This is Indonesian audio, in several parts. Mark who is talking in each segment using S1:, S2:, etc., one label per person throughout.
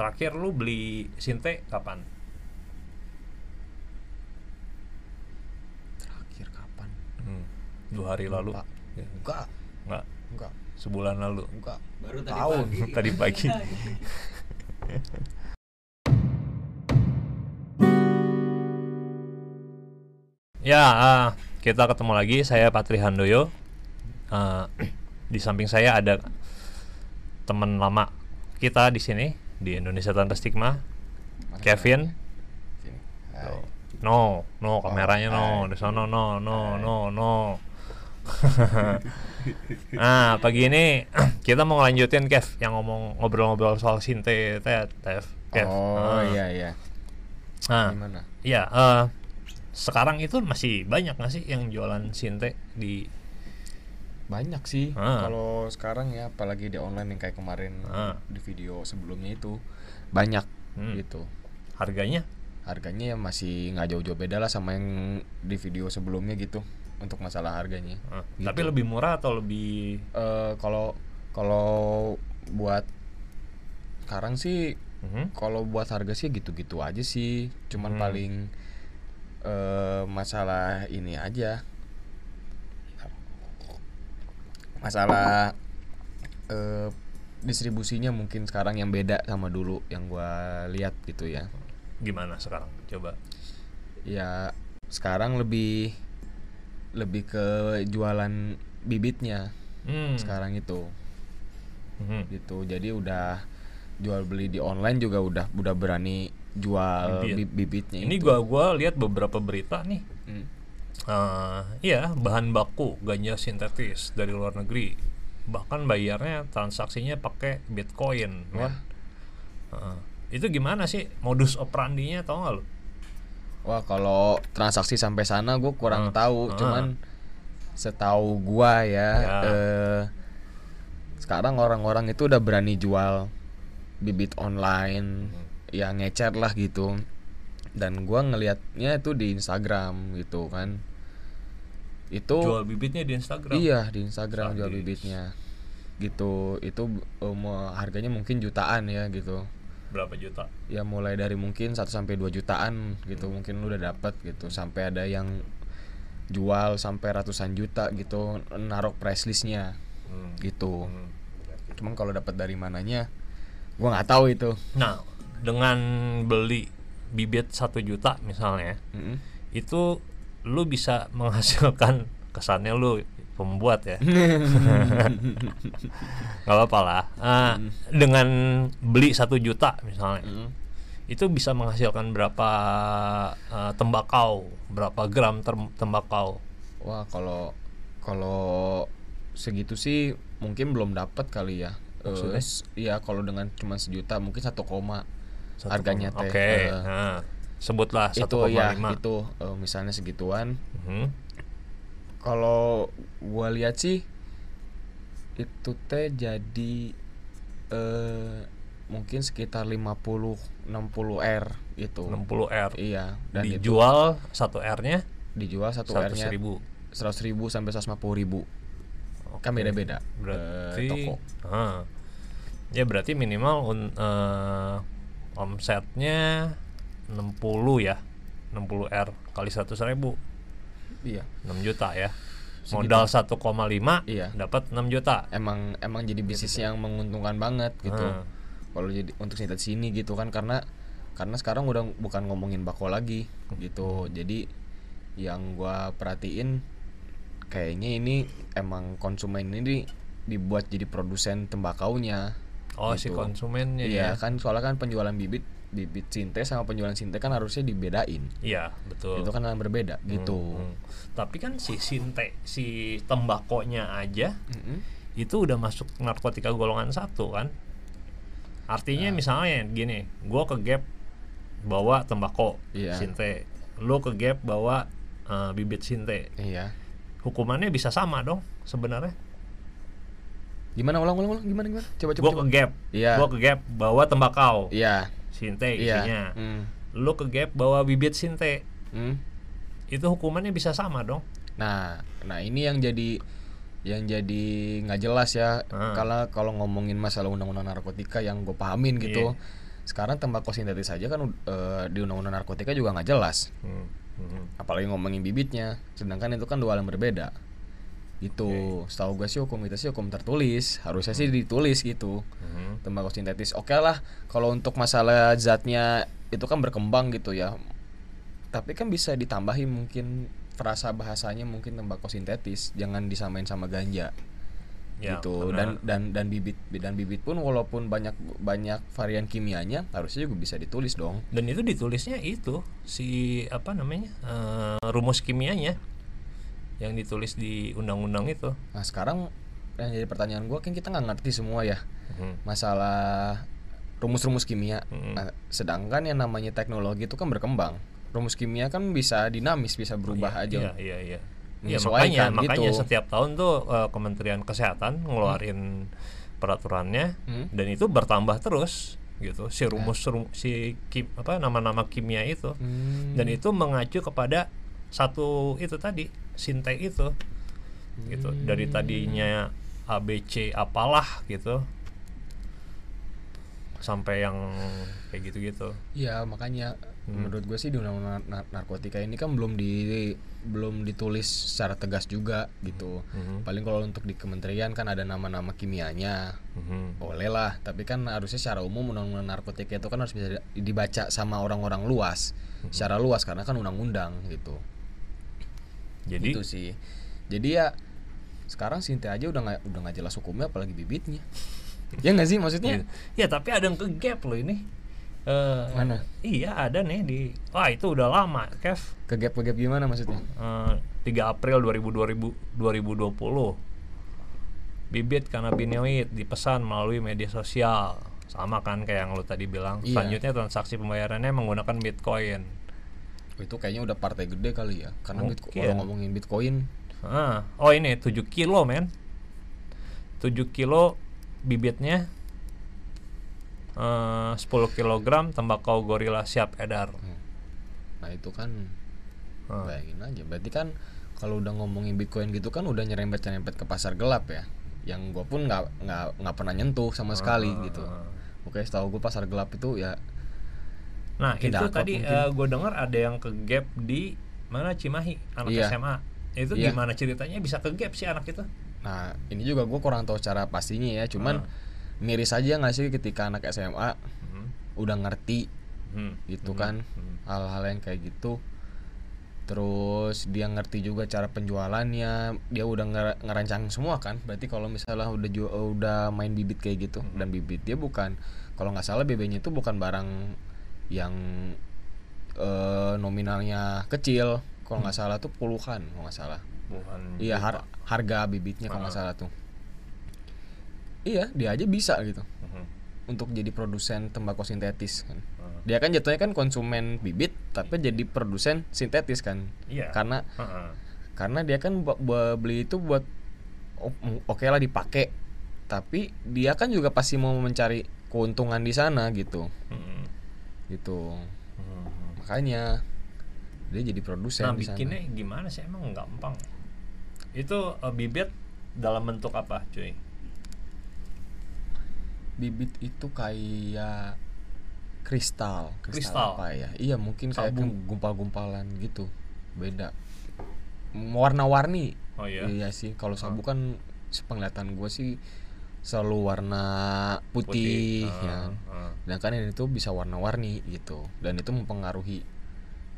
S1: terakhir lu beli sinte kapan?
S2: Terakhir kapan?
S1: Hmm, dua hari lalu. Ya,
S2: enggak.
S1: Nggak
S2: enggak.
S1: Sebulan lalu.
S2: Enggak.
S3: Baru tadi
S2: tahun.
S3: pagi.
S1: tadi pagi. Ya ah, kita ketemu lagi. Saya Patri Handoyo. Ah, di samping saya ada teman lama kita di sini di Indonesia Tanpa Stigma.
S2: Mana
S1: Kevin? no no kameranya no. di sana no no no no. Nah pagi ini kita mau ngelanjutin Kev yang ngomong ngobrol-ngobrol soal sinte Ted Kev.
S2: Oh
S1: Ah.
S2: iya iya.
S1: Nah
S2: gimana?
S1: iya eh, sekarang itu masih banyak nggak sih yang jualan sinte di
S2: banyak sih
S1: Ah.
S2: kalau sekarang ya apalagi di online yang kayak kemarin
S1: Ah.
S2: di video sebelumnya itu banyak
S1: Hmm.
S2: gitu
S1: harganya
S2: harganya ya masih nggak jauh-jauh beda lah sama yang di video sebelumnya gitu untuk masalah harganya
S1: Ah,
S2: Gitu.
S1: tapi lebih murah atau lebih
S2: Eh, kalau kalau buat sekarang sih
S1: Mhm.
S2: kalau buat harga sih gitu-gitu aja sih cuman
S1: Hmm.
S2: paling eh masalah ini aja masalah eh distribusinya mungkin sekarang yang beda sama dulu yang gua lihat gitu ya
S1: gimana sekarang coba
S2: ya sekarang lebih lebih ke jualan bibitnya
S1: Hmm.
S2: sekarang itu
S1: Mhm.
S2: gitu jadi udah jual beli di online juga udah udah berani jual
S1: Bibit.
S2: bi- bibitnya
S1: ini
S2: itu.
S1: gua gua lihat beberapa berita nih
S2: Hmm.
S1: Eh, iya, bahan baku ganja sintetis dari luar negeri. Bahkan bayarnya transaksinya pakai Bitcoin.
S2: Wah.
S1: Heeh. itu gimana sih modus operandinya tau nggak lu?
S2: Wah kalau transaksi sampai sana gue kurang
S1: Ah,
S2: tahu,
S1: ah.
S2: cuman setahu gua ya,
S1: Ya.
S2: eh, sekarang orang-orang itu udah berani jual bibit online,
S1: Hmm.
S2: ya ngecer lah gitu. Dan gua ngelihatnya itu di Instagram gitu kan, itu
S1: Jual bibitnya di Instagram.
S2: iya di Instagram jual
S1: Sadis.
S2: bibitnya, gitu. Itu mau- harganya mungkin jutaan ya gitu.
S1: Berapa juta?
S2: ya mulai dari mungkin 1 sampai 2 jutaan gitu
S1: Hmm.
S2: mungkin lu udah dapat gitu sampai ada yang jual sampai ratusan juta gitu naruh price listnya
S1: Hmm.
S2: gitu
S1: Hmm.
S2: cuman kalau dapat dari mananya gua nggak tahu itu
S1: Nah, dengan beli bibit satu juta misalnya,
S2: Mm-mm.
S1: itu lu bisa menghasilkan kesannya lu pembuat ya. Gak apa-apa lah. Ah, Dengan beli satu juta misalnya,
S2: Mm-mm.
S1: itu bisa menghasilkan berapa eh, tembakau, berapa gram tembakau.
S2: wah kalau kalau segitu sih mungkin belum dapat kali ya
S1: Maksudnya?
S2: s- iya kalau dengan cuma sejuta mungkin satu koma Harganya teh,
S1: Oke.
S2: eh.
S1: nah, sebutlah
S2: itu
S1: 1,5.
S2: ya itu eh, misalnya segituan
S1: Mhm.
S2: kalau gua lihat sih itu teh jadi eh mungkin sekitar 50 60 R itu
S1: 60 R.
S2: iya dan itu
S1: Dijual satu R-nya
S2: dijual satu
S1: 100
S2: R-nya
S1: ribu.
S2: 100 ribu sampai 150 ribu kan
S1: Oke.
S2: beda-beda
S1: Berarti
S2: eh, toko
S1: Ah. Ya berarti minimal un- eh, omsetnya 60 ya. 60 R kali 100 ribu
S2: iya
S1: 6 juta ya. Modal 1,5
S2: Iya.
S1: dapat 6 juta.
S2: emang emang jadi bisnis yang menguntungkan banget gitu
S1: Ah.
S2: kalau jadi untuk sintet sini gitu kan karena karena sekarang udah bukan ngomongin bako lagi gitu jadi yang gua perhatiin kayaknya ini emang konsumen ini di- dibuat jadi produsen tembakaunya
S1: Oh si
S2: gitu.
S1: konsumennya
S2: iya
S1: ya.
S2: kan soalnya kan penjualan bibit bibit sinte sama penjualan sinte kan harusnya dibedain
S1: Iya, betul.
S2: itu kan yang berbeda gitu
S1: Hmm, hmm. Tapi kan si sinte si tembakonya aja
S2: Mm-mm.
S1: itu udah masuk narkotika golongan satu kan artinya
S2: Nah.
S1: misalnya gini gua ke gap bawa tembakau
S2: Iya.
S1: sinte lo ke gap bawa eh, bibit sinte
S2: iya
S1: hukumannya bisa sama dong sebenarnya
S2: gimana ulang ulang ulang gimana gimana coba coba
S1: gua
S2: coba
S1: ke gap
S2: Iya.
S1: gua ke gap bawa tembakau
S2: iya
S1: sinte
S2: iya
S1: isinya
S2: Mm.
S1: lo ke gap bawa bibit sinte
S2: Mm.
S1: itu hukumannya bisa sama dong
S2: Nah, nah ini yang jadi yang jadi nggak jelas ya
S1: Ah.
S2: kalau kalau ngomongin masalah undang-undang narkotika yang gue pahamin gitu
S1: Iya.
S2: sekarang tembakau sintetis saja kan eh, di undang-undang narkotika juga nggak jelas
S1: Hmm, hmm.
S2: apalagi ngomongin bibitnya sedangkan itu kan dua hal yang berbeda itu setahu gue sih hukum kita sih hukum tertulis harusnya sih ditulis gitu
S1: Hmm.
S2: Tembakau sintetis. Oke lah kalau untuk masalah zatnya itu kan berkembang gitu ya. Tapi kan bisa ditambahin mungkin frasa bahasanya mungkin tembakau sintetis jangan disamain sama ganja.
S1: Ya,
S2: gitu.
S1: karena-
S2: dan dan dan bibit dan bibit pun walaupun banyak banyak varian kimianya harusnya juga bisa ditulis dong.
S1: Dan itu ditulisnya itu si apa namanya eh, rumus kimianya yang ditulis di undang-undang itu.
S2: Nah sekarang yang jadi pertanyaan gua kan kita nggak ngerti semua ya
S1: Hmm.
S2: masalah rumus-rumus kimia
S1: Mm.
S2: Nah, sedangkan yang namanya teknologi itu kan berkembang rumus kimia kan bisa dinamis bisa berubah aja
S1: Iya, iya, iya. Ya, makanya, makanya
S2: gitu.
S1: setiap tahun tuh eh, Kementerian Kesehatan ngeluarin peraturannya
S2: Hmm.
S1: dan itu bertambah terus gitu. Si
S2: Ya.
S1: rumus rum- si kim, apa nama-nama kimia itu
S2: Hmm.
S1: dan itu mengacu kepada satu itu tadi sinte itu gitu. Dari
S2: Hmm.
S1: tadinya ABC apalah gitu sampai yang kayak gitu-gitu.
S2: Iya makanya
S1: Hmm.
S2: menurut gue sih di undang-undang nar- narkotika ini kan belum di belum ditulis secara tegas juga gitu.
S1: Mhm.
S2: Paling kalau untuk di kementerian kan ada nama-nama kimianya,
S1: Mhm.
S2: boleh lah. Tapi kan harusnya secara umum undang-undang narkotika itu kan harus bisa di- dibaca sama orang-orang luas,
S1: Mhm.
S2: secara luas karena kan undang-undang gitu.
S1: Jadi
S2: Itu sih. Jadi ya sekarang Sinte aja udah nggak udah nggak jelas hukumnya apalagi bibitnya. Ya nggak sih maksudnya?
S1: Ya tapi ada yang ke gap loh ini. Eh,
S2: Mana?
S1: Iya ada nih di. Wah itu udah lama, Kev.
S2: Kegap kegap gimana maksudnya?
S1: Eh, 3 April 2000, 2020 bibit kanabinoid dipesan melalui media sosial sama kan kayak yang lu tadi bilang
S2: Iya.
S1: selanjutnya transaksi pembayarannya menggunakan bitcoin
S2: Oh, itu kayaknya udah partai gede kali ya. Karena bit-
S1: Mungkin.
S2: kalau ngomongin Bitcoin
S1: Ah, oh ini 7 kilo men 7 kilo bibitnya eh 10 kilogram tembakau gorila siap edar
S2: Nah itu kan
S1: Ah.
S2: bayangin aja. Berarti kan kalau udah ngomongin Bitcoin gitu kan udah nyerempet nyerempet ke pasar gelap ya. Yang gue pun nggak nggak nggak pernah nyentuh sama sekali
S1: Ah.
S2: gitu. Oke, setahu gue pasar gelap itu ya
S1: Nah itu tadi
S2: mungkin.
S1: gue dengar ada yang ke gap di mana Cimahi anak
S2: Iya.
S1: SMA. Itu
S2: Iya.
S1: gimana ceritanya bisa ke gap sih anak itu?
S2: Nah ini juga gue kurang tahu cara pastinya ya. Cuman miris aja nggak sih ketika anak SMA
S1: Hmm.
S2: udah ngerti
S1: Hmm.
S2: gitu
S1: Hmm.
S2: kan
S1: Hmm.
S2: hal-hal yang kayak gitu. Terus dia ngerti juga cara penjualannya, dia udah nger- ngerancang semua kan. Berarti kalau misalnya udah udah main bibit kayak gitu
S1: Hmm.
S2: dan bibit dia bukan kalau nggak salah BB-nya itu bukan barang yang eh, nominalnya kecil. Kalau nggak salah tuh puluhan, kalau nggak salah. Iya har- harga bibitnya kalau nggak
S1: Ah.
S2: salah tuh. Iya dia aja bisa gitu
S1: Mhm.
S2: untuk jadi produsen tembakau sintetis kan.
S1: Ah.
S2: Dia kan jatuhnya kan konsumen bibit tapi jadi produsen sintetis kan.
S1: Iya.
S2: Karena
S1: Heeh.
S2: karena dia kan beli itu buat oke lah dipakai tapi dia kan juga pasti mau mencari keuntungan di sana gitu
S1: Mhm.
S2: gitu
S1: Mhm.
S2: makanya dia jadi produsen
S1: Nah
S2: di sana
S1: bikinnya gimana sih emang gampang? Itu eh, bibit dalam bentuk apa cuy?
S2: bibit itu kayak kristal
S1: Kristal.
S2: apa ya iya mungkin kayak
S1: Sabu.
S2: gumpal-gumpalan gitu beda warna-warni
S1: Oh iya.
S2: Iya sih, kalau sabu kan sepenglihatan gue sih selalu warna putih, ya.
S1: Ah, ah.
S2: Sedangkan ini tuh bisa warna-warni gitu, dan itu mempengaruhi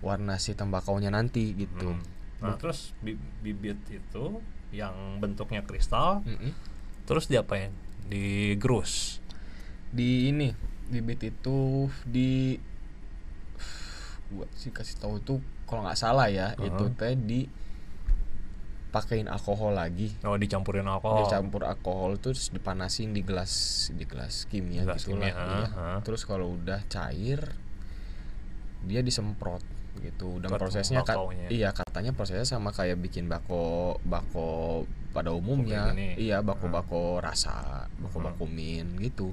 S2: warna si tembakaunya nanti gitu.
S1: Hmm. Nah terus bi- bibit itu yang bentuknya kristal,
S2: Mm-mm.
S1: terus diapain? Digerus.
S2: Di ini bibit itu di gua sih kasih tahu tuh kalau nggak salah ya
S1: Uh-huh.
S2: itu teh di pakein alkohol lagi
S1: Oh dicampurin alkohol.
S2: dicampur alkohol terus dipanasin di gelas di gelas kimia
S1: Gelas
S2: gitu lah
S1: ah.
S2: terus kalau udah cair dia disemprot gitu dan prosesnya kat- iya katanya prosesnya sama kayak bikin bako bako pada umumnya iya bako bako rasa bako
S1: Hmm.
S2: bako min gitu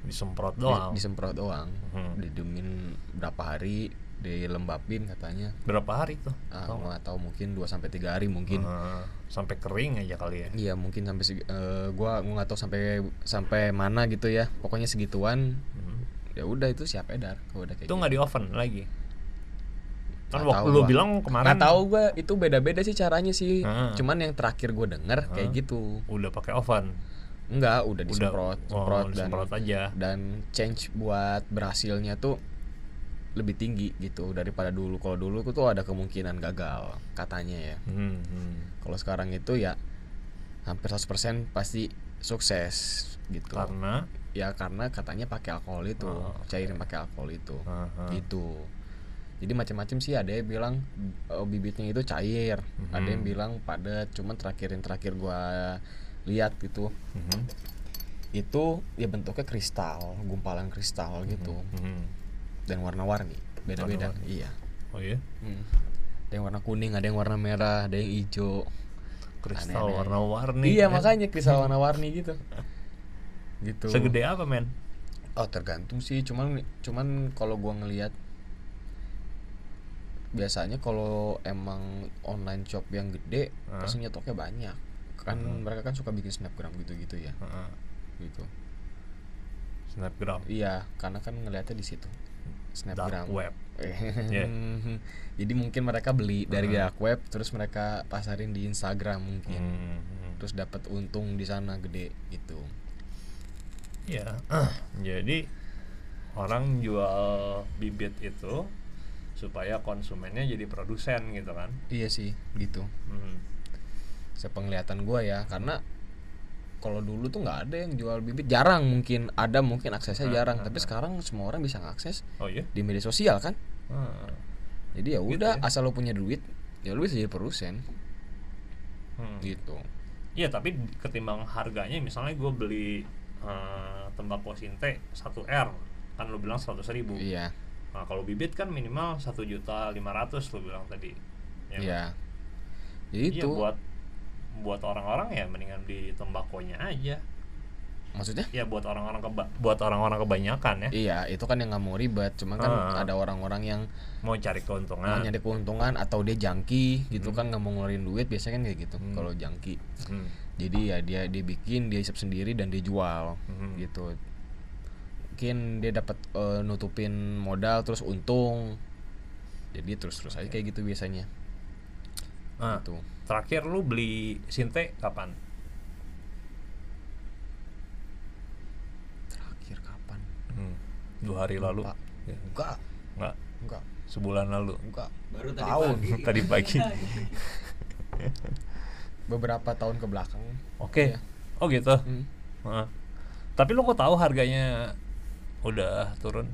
S1: Disemprot
S2: Di-
S1: doang.
S2: disemprot doang
S1: Hmm.
S2: didemin berapa hari dilembapin katanya
S1: Berapa hari tuh?
S2: ah
S1: Tahu nggak?
S2: tahu mungkin 2 sampai tiga hari mungkin
S1: Ah, sampai kering aja kali ya.
S2: Iya mungkin sampai segi, eh, gua gua nggak tahu sampai sampai mana gitu ya. Pokoknya segituan
S1: Hmm.
S2: ya udah itu siap edar kalau udah kayak
S1: itu nggak di oven lagi kan waktu lu
S2: gua.
S1: bilang kemarin
S2: nggak tahu gua itu beda-beda sih caranya sih.
S1: Ah.
S2: cuman yang terakhir gue denger kayak
S1: Ah.
S2: gitu.
S1: Udah pakai oven?
S2: Enggak udah
S1: udah.
S2: disemprot
S1: oh,
S2: semprot dan
S1: disemprot aja.
S2: dan change buat berhasilnya tuh lebih tinggi gitu daripada dulu. Kalau dulu tuh ada kemungkinan gagal katanya ya.
S1: Hmm, hmm.
S2: kalau sekarang itu ya hampir 100% pasti sukses gitu.
S1: Karena?
S2: Ya karena katanya pakai alkohol itu
S1: Oh,
S2: cairin pakai alkohol itu.
S1: Aha.
S2: gitu jadi macam-macam sih ada yang bilang oh, bibitnya itu cair ada yang bilang padat cuman terakhir yang terakhir gua lihat gitu
S1: Mhm.
S2: itu ya bentuknya kristal gumpalan kristal gitu
S1: Mhm.
S2: dan warna-warni beda-beda
S1: Warna-warni.
S2: iya
S1: oh iya
S2: Hmm. ada yang warna kuning ada yang warna merah ada yang hijau
S1: kristal
S2: Aneh-aneh.
S1: warna-warni
S2: iya
S1: kan?
S2: makanya kristal warna-warni gitu gitu
S1: segede apa men
S2: oh tergantung sih cuman cuman kalau gua ngelihat biasanya kalau emang online shop yang gede
S1: Hah?
S2: pasti nyetoknya banyak kan
S1: Mhm.
S2: mereka kan suka bikin snapgram gitu-gitu ya
S1: Heeh.
S2: gitu
S1: snapgram
S2: iya karena kan ngelihatnya di situ snapgram
S1: dark web
S2: Iya. Jadi mungkin mereka beli dari dark web terus mereka pasarin di Instagram mungkin.
S1: Hmm.
S2: Terus dapat untung di sana gede gitu.
S1: ya jadi orang jual bibit itu supaya konsumennya jadi produsen gitu kan
S2: Iya sih, gitu.
S1: Hmm.
S2: Sepenglihatan gua ya, karena kalau dulu tuh nggak ada yang jual bibit, jarang mungkin ada mungkin aksesnya
S1: Heeh,
S2: jarang,
S1: heeh.
S2: tapi sekarang semua orang bisa ngakses
S1: oh iya
S2: di media sosial kan.
S1: Ah.
S2: Jadi ya
S1: Gitu
S2: udah
S1: ya.
S2: asal lo punya duit, ya lo bisa jadi produsen
S1: Hmm.
S2: gitu.
S1: Iya tapi ketimbang harganya misalnya gue beli eh, tembakau sinte 1 r kan lu bilang 100 ribu
S2: Iya,
S1: nah kalau bibit kan minimal satu juta lima ratus lu bilang tadi Ya kan?
S2: iya. Jadi
S1: Iya,
S2: itu
S1: buat buat orang-orang ya mendingan di tembakonya aja
S2: maksudnya
S1: ya buat orang-orang keba buat orang-orang kebanyakan ya
S2: Iya, itu kan yang nggak mau ribet. Cuman kan
S1: Ah.
S2: ada orang-orang yang
S1: mau cari
S2: mau
S1: keuntungan
S2: nyari keuntungan atau dia jangki gitu
S1: Hmm.
S2: kan nggak mau ngeluarin duit biasanya kan kayak gitu.
S1: Hmm.
S2: Kalau jangki,
S1: Hmm.
S2: jadi ya dia dia bikin, dia hisap sendiri dan dia jual
S1: Hmm.
S2: gitu. Mungkin dia dapat eh, nutupin modal terus untung. Jadi terus terus aja kayak gitu biasanya.
S1: Nah,
S2: Gitu.
S1: terakhir lu beli sinte kapan
S2: Terakhir kapan?
S1: Hmm. dua hari lalu
S2: Lupa.
S1: Ya,
S2: Enggak,
S1: nggak
S2: enggak,
S1: sebulan lalu
S2: enggak.
S3: Baru tadi
S2: Tahun.
S3: pagi.
S1: tadi pagi
S2: Beberapa tahun ke belakang.
S1: oke
S2: Iya.
S1: oh gitu
S2: Hmm.
S1: Heeh. Tapi lu kok tahu harganya udah turun?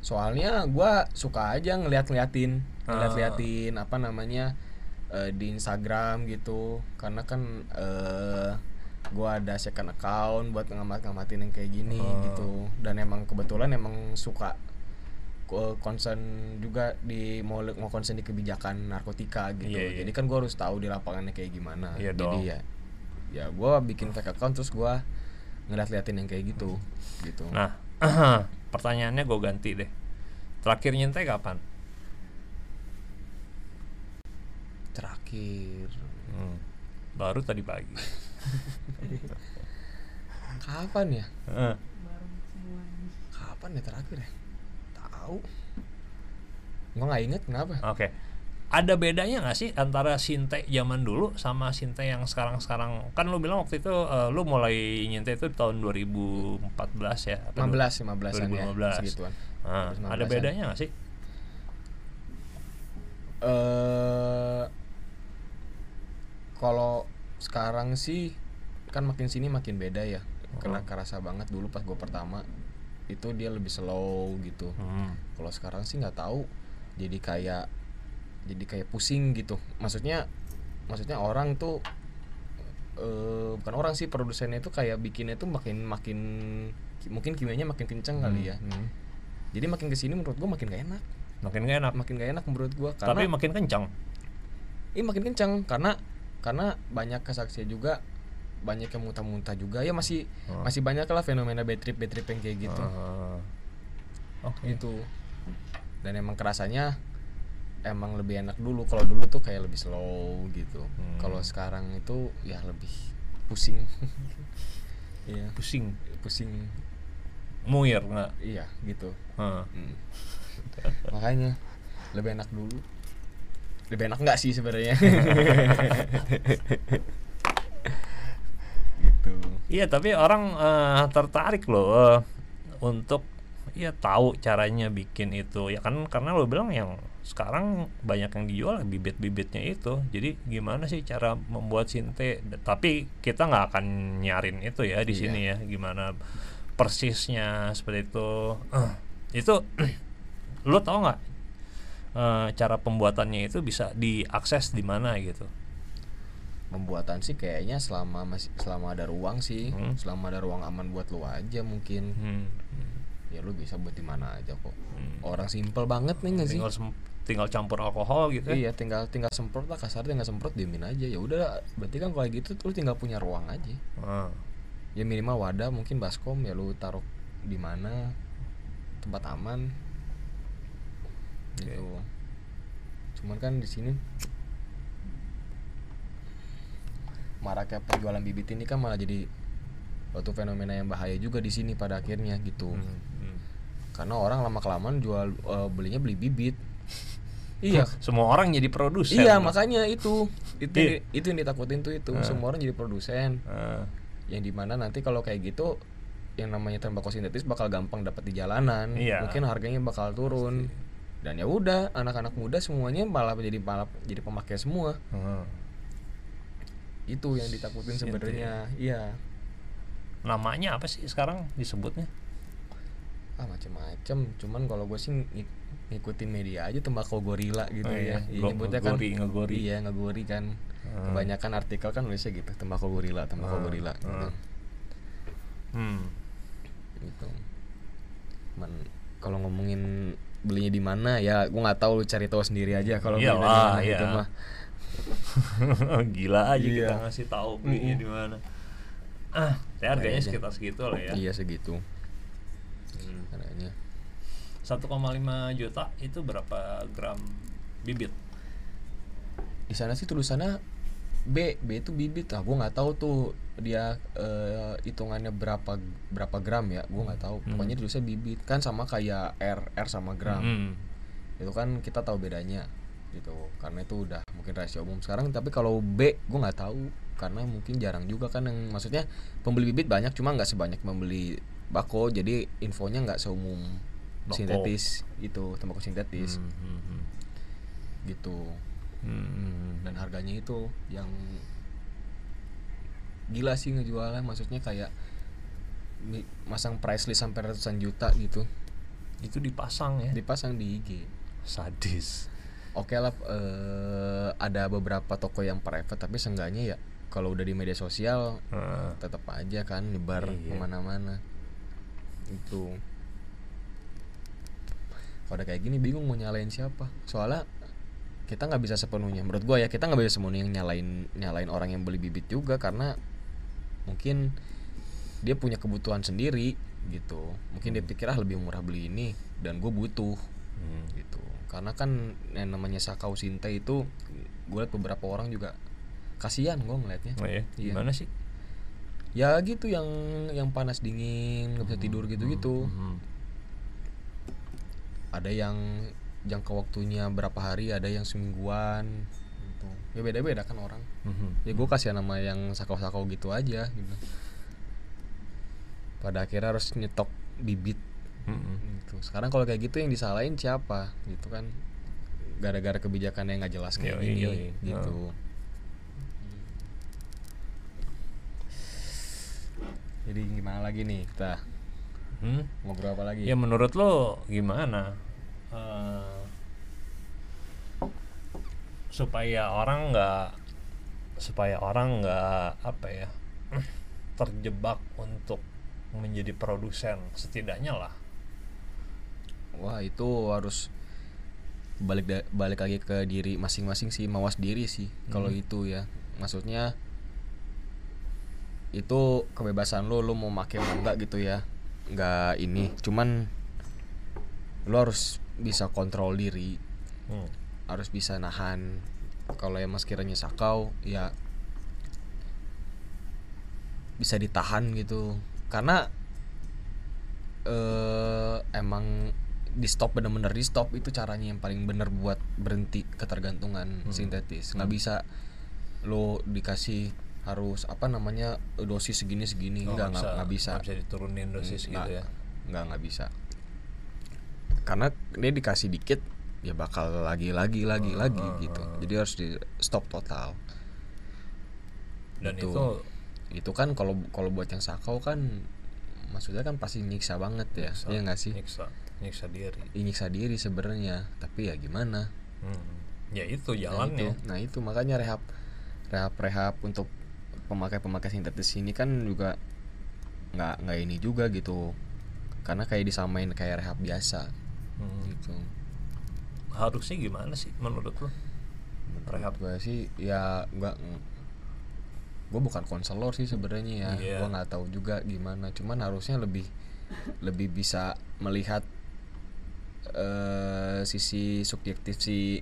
S2: soalnya gua suka aja ngeliat-ngeliatin
S1: Ah.
S2: ngeliat-ngeliatin apa namanya eh, di Instagram gitu karena kan eh gua ada second account buat ngamat-ngamatin yang kayak gini
S1: Ah.
S2: gitu dan emang kebetulan emang suka ko- concern juga di mau mau concern di kebijakan narkotika gitu
S1: Iya, iya.
S2: jadi kan gua harus tahu di lapangannya kayak gimana
S1: Iya
S2: jadi
S1: dong.
S2: ya ya gua bikin fake account terus gua ngeliat-liatin yang kayak gitu gitu
S1: Nah, pertanyaannya gue ganti deh. Terakhir nyentai kapan?
S2: terakhir
S1: Hmm, Baru tadi pagi.
S2: kapan ya kapan ya terakhir ya tahu gua nggak inget kenapa
S1: Oke. Ada bedanya nggak sih antara sinte zaman dulu sama sinte yang sekarang-sekarang? Kan lu bilang waktu itu eh, lu mulai nyentai itu tahun 2014 ya? Apa
S2: 15 15 an ya
S1: 2015.
S2: segituan
S1: Nah,
S2: 2015
S1: ada
S2: -an.
S1: bedanya nggak sih?
S2: eh kalau sekarang sih kan makin sini makin beda ya kena
S1: Oh.
S2: kerasa banget dulu pas gue pertama itu dia lebih slow gitu
S1: Hmm.
S2: kalau sekarang sih nggak tahu jadi kayak jadi kayak pusing gitu maksudnya maksudnya orang tuh eh bukan orang sih produsennya itu kayak bikinnya tuh makin makin ki- mungkin kimianya makin kenceng kali ya
S1: Hmm.
S2: jadi makin ke sini menurut gua makin gak enak
S1: Makin gak enak.
S2: makin gak enak menurut gua
S1: Tapi
S2: karena
S1: makin kencang.
S2: ini makin kenceng karena karena banyak kesaksian juga banyak yang muntah-muntah juga ya masih
S1: Oh.
S2: masih banyak lah fenomena bad trip bad trip yang kayak gitu
S1: Ah. Oke.
S2: gitu dan emang kerasanya emang lebih enak dulu. Kalau dulu tuh kayak lebih slow gitu.
S1: Hmm.
S2: kalau sekarang itu ya lebih pusing. Iya.
S1: Pusing.
S2: pusing.
S1: Muir nggak
S2: iya gitu. Hmm. makanya lebih enak dulu. Lebih enak nggak sih sebenarnya? Gitu.
S1: Iya, tapi orang eh, tertarik loh eh, untuk ya tahu caranya bikin itu. Ya kan karena lo bilang yang sekarang banyak yang dijual bibit-bibitnya itu. Jadi gimana sih cara membuat sinte? Tapi kita nggak akan nyarin itu ya di
S2: Iya.
S1: sini ya. Gimana persisnya seperti itu. Eh, itu lo tau nggak eh, cara pembuatannya itu bisa diakses di mana gitu?
S2: pembuatan sih kayaknya selama masih selama ada ruang sih
S1: Hmm.
S2: selama ada ruang aman buat lu aja mungkin
S1: Hmm.
S2: Ya lu bisa buat di mana aja kok
S1: Hmm.
S2: orang simpel banget nih nggak sih
S1: Tinggal tinggal campur alkohol gitu ya.
S2: iya tinggal tinggal semprot lah kasar tinggal semprot diemin aja ya udah berarti kan kalau gitu tuh lu tinggal punya ruang aja
S1: Ah.
S2: ya minimal wadah mungkin baskom ya lu taruh di mana tempat aman gitu cuman kan di sini maraknya penjualan bibit ini kan malah jadi suatu fenomena yang bahaya juga di sini pada akhirnya gitu
S1: Hmm, hmm.
S2: Karena orang lama kelamaan jual eh, belinya beli bibit. Iya.
S1: Semua orang jadi produsen.
S2: iya makanya itu. Itu
S1: Iya.
S2: itu yang ditakutin tuh itu.
S1: Ah.
S2: semua orang jadi produsen.
S1: Ah,
S2: yang di mana nanti kalau kayak gitu yang namanya tembakau sintetis bakal gampang dapat di jalanan.
S1: Iya.
S2: mungkin harganya bakal turun. Dan ya udah anak-anak muda semuanya malah jadi malah jadi pemakai semua.
S1: Ah.
S2: itu yang ditakutin sebenarnya. Iya.
S1: Namanya apa sih sekarang disebutnya?
S2: Ah macem-macem cuman kalau gue sih ngik- ngikutin media aja tembakau gorila gitu
S1: Oh iya,
S2: ya Iya,
S1: go-
S2: nyebutnya kan
S1: ngegori, ngegori.
S2: iya ngegori kan
S1: Ah.
S2: kebanyakan artikel kan nulisnya gitu tembakau gorila tembakau
S1: Ah,
S2: gorila gitu.
S1: ah. Hmm.
S2: gitu cuman kalau ngomongin belinya di mana ya gue nggak tahu lu cari tahu sendiri aja kalau di
S1: Iyalah,
S2: mana
S1: iya.
S2: gitu mah
S1: Gila aja kita
S2: Iya.
S1: ngasih tahu belinya
S2: Mm-mm.
S1: di mana. Ah, ya harganya sekitar segitu lah ya.
S2: iya segitu
S1: Hmm.
S2: harganya
S1: 1,5 juta itu berapa gram bibit?
S2: di sana sih tulisannya B B itu bibit ah gue nggak tahu tuh dia eh, hitungannya berapa berapa gram ya gue nggak tahu
S1: Hmm.
S2: pokoknya tulisnya bibit kan sama kayak R R sama gram
S1: Hmm.
S2: itu kan kita tahu bedanya gitu karena itu udah mungkin rahasia umum sekarang tapi kalau B gue nggak tahu karena mungkin jarang juga kan yang maksudnya pembeli bibit banyak cuma nggak sebanyak membeli bako jadi infonya nggak seumum
S1: Bako.
S2: sintetis itu tembakau sintetis
S1: Hmm, hmm, hmm.
S2: gitu
S1: Hmm.
S2: dan harganya itu yang gila sih ngejualnya maksudnya kayak masang price list sampai ratusan juta gitu
S1: itu dipasang ya.
S2: dipasang di IG
S1: Sadis.
S2: oke lah eh, ada beberapa toko yang private tapi seenggaknya ya kalau udah di media sosial
S1: Ah.
S2: tetap aja kan nyebar
S1: Iya.
S2: ke mana-mana itu kalau udah kayak gini bingung mau nyalain siapa. Soalnya kita nggak bisa sepenuhnya. Menurut gua ya kita nggak bisa sepenuhnya nyalain nyalain orang yang beli bibit juga karena mungkin dia punya kebutuhan sendiri gitu. Mungkin dia pikir ah lebih murah beli ini dan gue butuh.
S1: Hmm.
S2: gitu. Karena kan yang namanya sakau sinte itu gue liat beberapa orang juga kasihan gue ngeliatnya.
S1: Oh ya,
S2: Iya.
S1: gimana sih?
S2: Ya gitu yang yang panas dingin nggak bisa tidur gitu gitu
S1: Hmm.
S2: ada yang jangka waktunya berapa hari ada yang semingguan. Gitu ya beda beda kan orang.
S1: Hmm.
S2: ya gue kasihan sama yang sakau sakau gitu aja gitu. Pada akhirnya harus nyetok bibit.
S1: Hmm.
S2: gitu. Sekarang kalau kayak gitu yang disalahin siapa? Gitu kan. Gara-gara kebijakan yang nggak jelas kayak
S1: Yoi,
S2: gini
S1: yoi.
S2: gitu jadi gimana lagi nih kita
S1: Hmm?
S2: ngobrol apa lagi
S1: Ya menurut lo gimana? Eh, supaya orang nggak supaya orang nggak apa ya terjebak untuk menjadi produsen setidaknya lah.
S2: wah itu harus balik balik lagi ke diri masing-masing sih mawas diri sih kalau
S1: Hmm.
S2: itu ya maksudnya itu kebebasan lo lo mau mau enggak gitu ya. Nggak ini cuman lo harus bisa kontrol diri.
S1: Hmm.
S2: harus bisa nahan. Kalau emang sekiranya sakau ya bisa ditahan gitu. Karena eh emang di stop bener-bener di stop itu caranya yang paling bener buat berhenti ketergantungan
S1: Hmm.
S2: sintetis. Nggak bisa lo dikasih harus apa namanya dosis segini segini.
S1: Oh,
S2: nggak nggak nggak bisa.
S1: nggak bisa. Diturunin dosis
S2: Nggak,
S1: gitu ya?
S2: nggak nggak bisa. Karena dia dikasih dikit ya bakal lagi lagi lagi
S1: Ah,
S2: lagi
S1: ah,
S2: gitu.
S1: ah.
S2: jadi harus di stop total.
S1: Dan
S2: Gitu.
S1: itu
S2: itu kan kalau kalau buat yang sakau kan maksudnya kan pasti nyiksa banget ya.
S1: Nyiksa,
S2: ya nggak sih?
S1: nyiksa nyiksa diri.
S2: Ya, nyiksa diri sebenarnya. Tapi ya gimana?
S1: Hmm. ya itu
S2: Nah, itu.
S1: Jalannya
S2: nah itu. Makanya rehab rehab rehab untuk pemakai pemakai sintetis ini kan juga nggak nggak ini juga gitu. Karena kayak disamain kayak rehab biasa.
S1: Hmm.
S2: gitu.
S1: Harusnya gimana sih menurut lo rehab?
S2: gue sih ya nggak gue bukan konselor sih sebenarnya ya.
S1: Iya.
S2: gue nggak tahu juga gimana. Cuman harusnya lebih lebih bisa melihat eh sisi subjektif si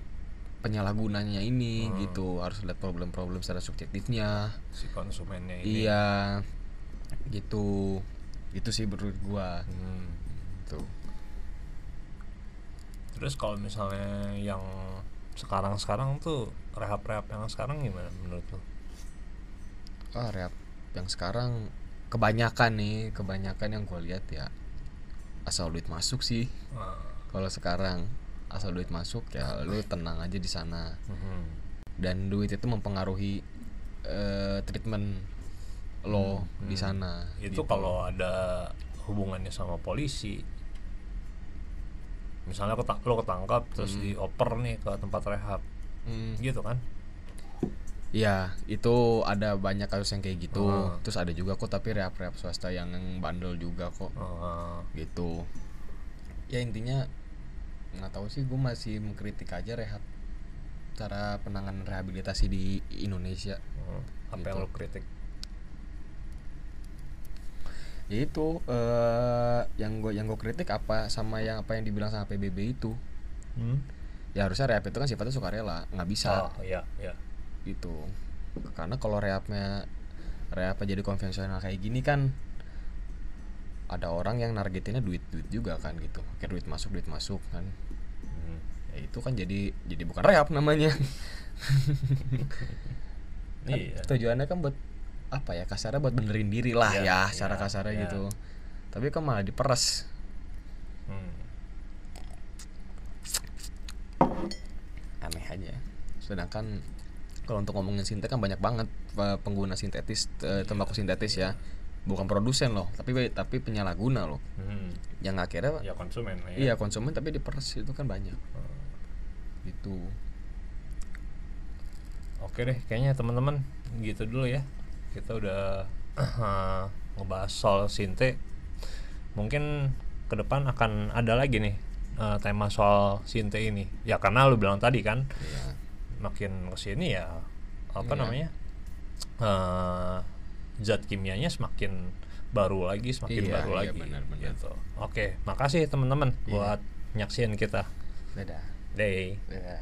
S2: penyalahgunanya ini
S1: Hmm.
S2: gitu. Harus lihat problem-problem secara subjektifnya.
S1: Si konsumennya ini.
S2: Iya. Gitu. Itu sih menurut gua.
S1: Hmm.
S2: tuh
S1: terus kalau misalnya yang sekarang-sekarang tuh rehab-rehab yang sekarang gimana menurut lo
S2: ah rehab yang sekarang kebanyakan nih kebanyakan yang gue lihat ya asal duit masuk sih.
S1: Ah,
S2: kalau sekarang asal duit masuk ya lu tenang aja di sana
S1: mhm.
S2: dan duit itu mempengaruhi eh, treatment lo
S1: Hmm,
S2: di sana
S1: itu
S2: gitu.
S1: kalau ada hubungannya sama polisi misalnya keta- lo ketangkap terus
S2: Hmm.
S1: dioper nih ke tempat rehab
S2: Hmm,
S1: gitu kan
S2: Iya, itu ada banyak kasus yang kayak gitu.
S1: Ah.
S2: Terus ada juga kok tapi rehab-rehab swasta yang bandel juga kok
S1: Ah,
S2: gitu. Ya intinya nggak tahu sih gue masih mengkritik aja rehab cara penanganan rehabilitasi di Indonesia.
S1: hmm. apa
S2: Gitu.
S1: yang lo kritik
S2: Ya itu eh yang gue yang gue kritik apa sama yang apa yang dibilang sama PBB itu.
S1: hmm?
S2: Ya harusnya rehab itu kan sifatnya sukarela, nggak bisa
S1: oh iya iya
S2: gitu karena kalau rehabnya rehabnya jadi konvensional kayak gini kan ada orang yang nargetinnya duit duit juga kan gitu. Kayak duit masuk duit masuk kan.
S1: Hmm.
S2: ya itu kan jadi jadi bukan rehab namanya. Kan
S1: iya.
S2: tujuannya kan buat apa ya kasarnya buat benerin diri lah
S1: Ya,
S2: ya, secara
S1: ya,
S2: kasarnya
S1: ya.
S2: gitu. Tapi kan malah diperes.
S1: Hmm.
S2: aneh aja. Sedangkan kalau untuk ngomongin sintetis kan banyak banget eh, pengguna sintetis eh, tembakau sintetis ya bukan produsen loh tapi tapi penyalahguna loh
S1: Hmm.
S2: yang akhirnya
S1: ya konsumen ya
S2: iya konsumen tapi diperes itu kan banyak
S1: Hmm.
S2: gitu
S1: Oke deh, kayaknya teman-teman gitu dulu ya. Kita udah ngebahas soal sinte. Mungkin ke depan akan ada lagi nih eh, tema soal sinte ini. Ya karena lu bilang tadi kan,
S2: ya
S1: makin ke sini ya apa
S2: Iya.
S1: namanya eh, zat kimianya semakin baru lagi, semakin
S2: Iya,
S1: baru
S2: iya,
S1: lagi.
S2: benar, benar.
S1: Gitu. Oke, makasih teman-teman
S2: Iya.
S1: buat nyaksiin kita.
S2: dadah
S1: Day.
S2: dadah